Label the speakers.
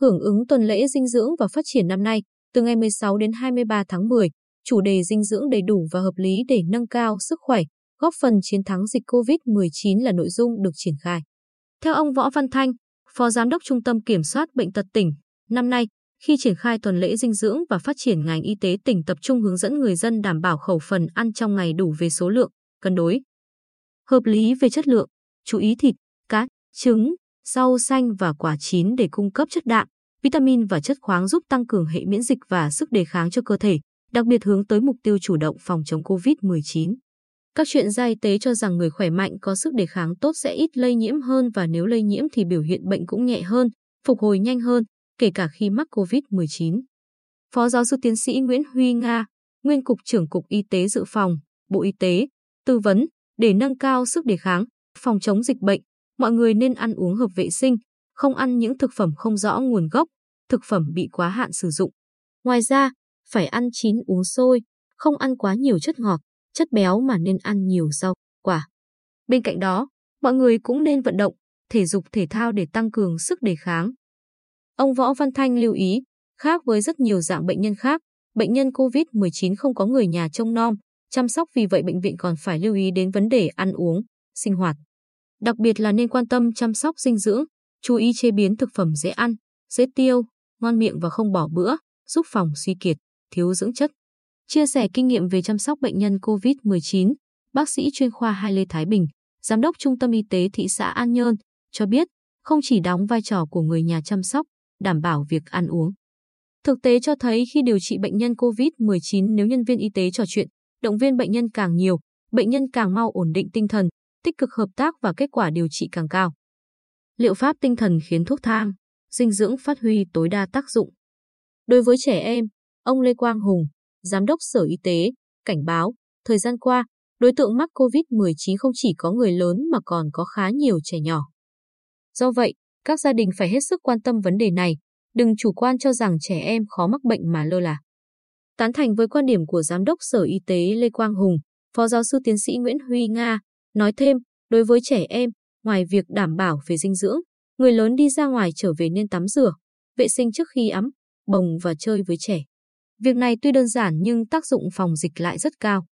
Speaker 1: Hưởng ứng tuần lễ dinh dưỡng và phát triển năm nay, từ ngày 16 đến 23 tháng 10, chủ đề dinh dưỡng đầy đủ và hợp lý để nâng cao sức khỏe, góp phần chiến thắng dịch COVID-19 là nội dung được triển khai. Theo ông Võ Văn Thanh, Phó Giám đốc Trung tâm Kiểm soát Bệnh tật tỉnh, năm nay, khi triển khai tuần lễ dinh dưỡng và phát triển ngành y tế tỉnh tập trung hướng dẫn người dân đảm bảo khẩu phần ăn trong ngày đủ về số lượng, cân đối. Hợp lý về chất lượng, chú ý thịt, cá, trứng, rau xanh và quả chín để cung cấp chất đạm, vitamin và chất khoáng giúp tăng cường hệ miễn dịch và sức đề kháng cho cơ thể, đặc biệt hướng tới mục tiêu chủ động phòng chống COVID-19. Các chuyên gia y tế cho rằng người khỏe mạnh có sức đề kháng tốt sẽ ít lây nhiễm hơn và nếu lây nhiễm thì biểu hiện bệnh cũng nhẹ hơn, phục hồi nhanh hơn, kể cả khi mắc COVID-19. Phó giáo sư tiến sĩ Nguyễn Huy Nga, nguyên cục trưởng Cục Y tế Dự phòng, Bộ Y tế, tư vấn, để nâng cao sức đề kháng, phòng chống dịch bệnh, mọi người nên ăn uống hợp vệ sinh, không ăn những thực phẩm không rõ nguồn gốc, thực phẩm bị quá hạn sử dụng. Ngoài ra, phải ăn chín uống sôi, không ăn quá nhiều chất ngọt, chất béo mà nên ăn nhiều rau, quả. Bên cạnh đó, mọi người cũng nên vận động, thể dục thể thao để tăng cường sức đề kháng. Ông Võ Văn Thanh lưu ý, khác với rất nhiều dạng bệnh nhân khác, bệnh nhân COVID-19 không có người nhà trông nom, chăm sóc vì vậy bệnh viện còn phải lưu ý đến vấn đề ăn uống, sinh hoạt. Đặc biệt là nên quan tâm chăm sóc dinh dưỡng, chú ý chế biến thực phẩm dễ ăn, dễ tiêu, ngon miệng và không bỏ bữa, giúp phòng suy kiệt, thiếu dưỡng chất. Chia sẻ kinh nghiệm về chăm sóc bệnh nhân COVID-19, bác sĩ chuyên khoa Hai Lê Thái Bình, Giám đốc Trung tâm Y tế thị xã An Nhơn, cho biết không chỉ đóng vai trò của người nhà chăm sóc, đảm bảo việc ăn uống. Thực tế cho thấy khi điều trị bệnh nhân COVID-19 nếu nhân viên y tế trò chuyện, động viên bệnh nhân càng nhiều, bệnh nhân càng mau ổn định tinh thần, tích cực hợp tác và kết quả điều trị càng cao. Liệu pháp tinh thần khiến thuốc thang, dinh dưỡng phát huy tối đa tác dụng. Đối với trẻ em, ông Lê Quang Hùng, Giám đốc Sở Y tế, cảnh báo, thời gian qua, đối tượng mắc COVID-19 không chỉ có người lớn mà còn có khá nhiều trẻ nhỏ. Do vậy, các gia đình phải hết sức quan tâm vấn đề này, đừng chủ quan cho rằng trẻ em khó mắc bệnh mà lơ là. Tán thành với quan điểm của Giám đốc Sở Y tế Lê Quang Hùng, Phó giáo sư tiến sĩ Nguyễn Huy Nga, nói thêm, đối với trẻ em, ngoài việc đảm bảo về dinh dưỡng, người lớn đi ra ngoài trở về nên tắm rửa, vệ sinh trước khi ấm, bồng và chơi với trẻ. Việc này tuy đơn giản nhưng tác dụng phòng dịch lại rất cao.